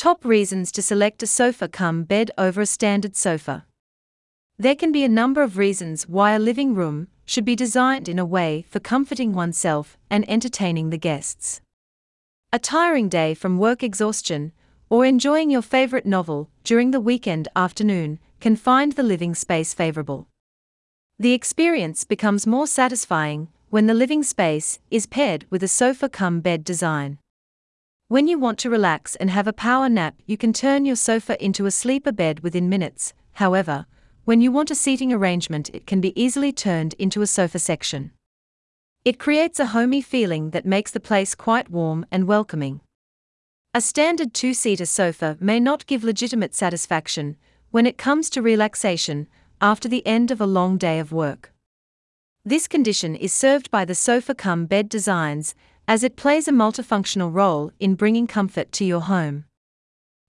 Top reasons to select a sofa cum bed over a standard sofa. There can be a number of reasons why a living room should be designed in a way for comforting oneself and entertaining the guests. A tiring day from work exhaustion, or enjoying your favorite novel during the weekend afternoon, can find the living space favorable. The experience becomes more satisfying when the living space is paired with a sofa cum bed design. When you want to relax and have a power nap, you can turn your sofa into a sleeper bed within minutes. However, when you want a seating arrangement, it can be easily turned into a sofa section. It creates a homey feeling that makes the place quite warm and welcoming. A standard two seater sofa may not give legitimate satisfaction when it comes to relaxation after the end of a long day of work. This condition is served by the sofa cum bed designs as it plays a multifunctional role in bringing comfort to your home.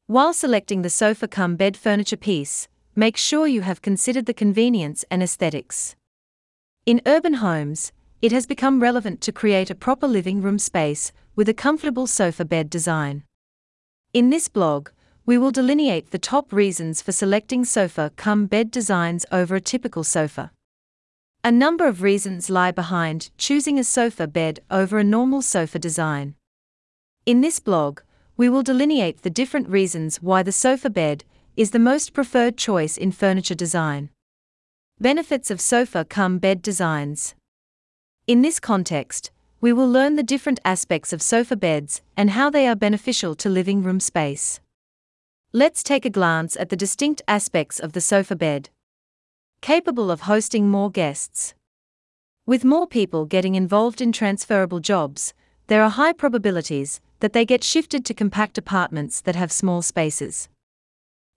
While selecting the sofa cum bed furniture piece, make sure you have considered the convenience and aesthetics. In urban homes, it has become relevant to create a proper living room space with a comfortable sofa bed design. In this blog, we will delineate the top reasons for selecting sofa cum bed designs over a typical sofa. A number of reasons lie behind choosing a sofa bed over a normal sofa design. In this blog, we will delineate the different reasons why the sofa bed is the most preferred choice in furniture design. Benefits of sofa cum bed designs. In this context, we will learn the different aspects of sofa beds and how they are beneficial to living room space. Let's take a glance at the distinct aspects of the sofa bed capable of hosting more guests. With more people getting involved in transferable jobs, there are high probabilities that they get shifted to compact apartments that have small spaces.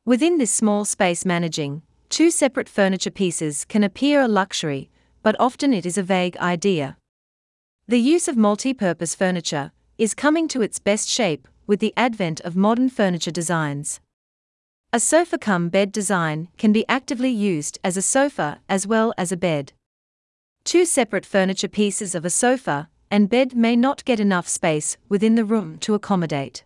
Within this small space managing, two separate furniture pieces can appear a luxury, but often it is a vague idea. The use of multi purpose furniture is coming to its best shape with the advent of modern furniture designs. A sofa cum bed design can be actively used as a sofa as well as a bed. Two separate furniture pieces of a sofa and bed may not get enough space within the room to accommodate.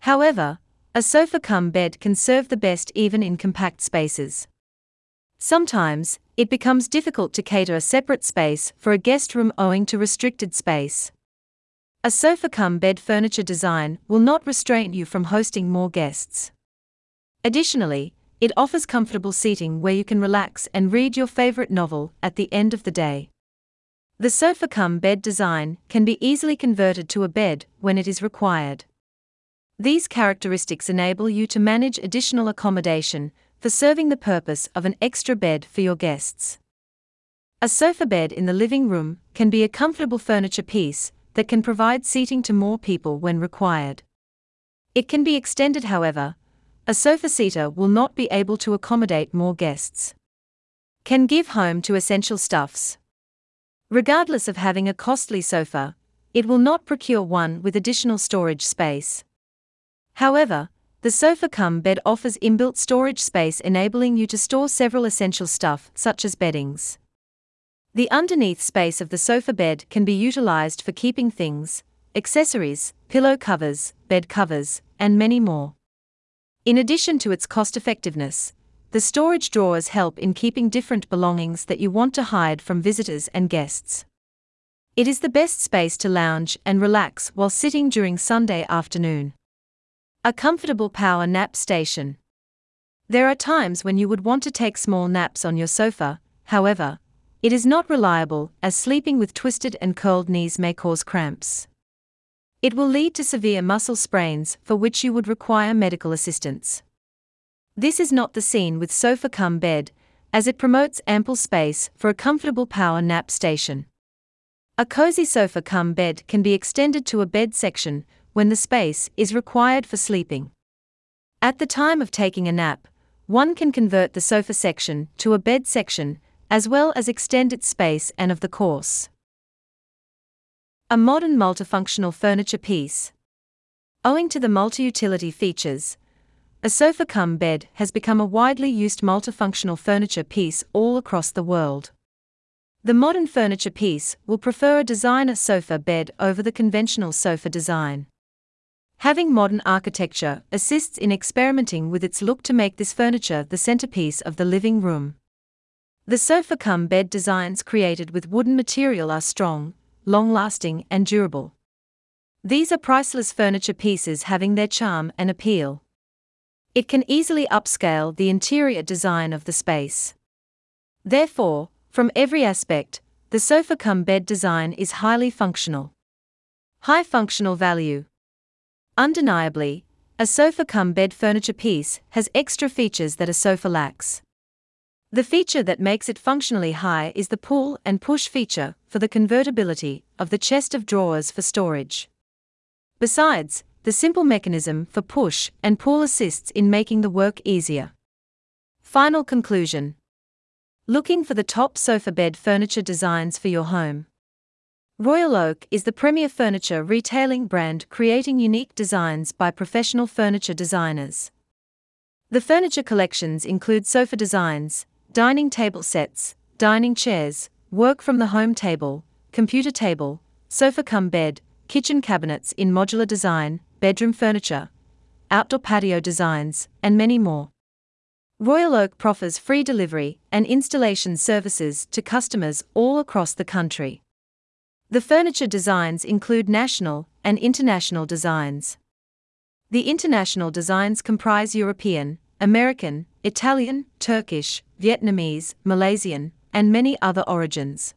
However, a sofa cum bed can serve the best even in compact spaces. Sometimes, it becomes difficult to cater a separate space for a guest room owing to restricted space. A sofa cum bed furniture design will not restrain you from hosting more guests. Additionally, it offers comfortable seating where you can relax and read your favorite novel at the end of the day. The sofa cum bed design can be easily converted to a bed when it is required. These characteristics enable you to manage additional accommodation for serving the purpose of an extra bed for your guests. A sofa bed in the living room can be a comfortable furniture piece that can provide seating to more people when required. It can be extended, however, a sofa seater will not be able to accommodate more guests. Can give home to essential stuffs. Regardless of having a costly sofa, it will not procure one with additional storage space. However, the sofa cum bed offers inbuilt storage space enabling you to store several essential stuff such as beddings. The underneath space of the sofa bed can be utilized for keeping things, accessories, pillow covers, bed covers, and many more. In addition to its cost effectiveness, the storage drawers help in keeping different belongings that you want to hide from visitors and guests. It is the best space to lounge and relax while sitting during Sunday afternoon. A comfortable power nap station. There are times when you would want to take small naps on your sofa, however, it is not reliable as sleeping with twisted and curled knees may cause cramps. It will lead to severe muscle sprains for which you would require medical assistance. This is not the scene with sofa cum bed, as it promotes ample space for a comfortable power nap station. A cozy sofa cum bed can be extended to a bed section when the space is required for sleeping. At the time of taking a nap, one can convert the sofa section to a bed section as well as extend its space and of the course. A modern multifunctional furniture piece. Owing to the multi-utility features, a sofa cum bed has become a widely used multifunctional furniture piece all across the world. The modern furniture piece will prefer a designer sofa bed over the conventional sofa design. Having modern architecture assists in experimenting with its look to make this furniture the centerpiece of the living room. The sofa cum bed designs created with wooden material are strong, long lasting, and durable. These are priceless furniture pieces having their charm and appeal. It can easily upscale the interior design of the space. Therefore, from every aspect, the sofa cum bed design is highly functional. High functional value. Undeniably, a sofa cum bed furniture piece has extra features that a sofa lacks. The feature that makes it functionally high is the pull and push feature for the convertibility of the chest of drawers for storage. Besides, the simple mechanism for push and pull assists in making the work easier. Final conclusion Looking for the top sofa bed furniture designs for your home. Royal Oak is the premier furniture retailing brand creating unique designs by professional furniture designers. The furniture collections include sofa designs, dining table sets, dining chairs, work from the home table, computer table, sofa cum bed, kitchen cabinets in modular design, bedroom furniture, outdoor patio designs, and many more. Royal Oak proffers free delivery and installation services to customers all across the country. The furniture designs include national and international designs. The international designs comprise European, American, Italian, Turkish, Vietnamese, Malaysian, and many other origins.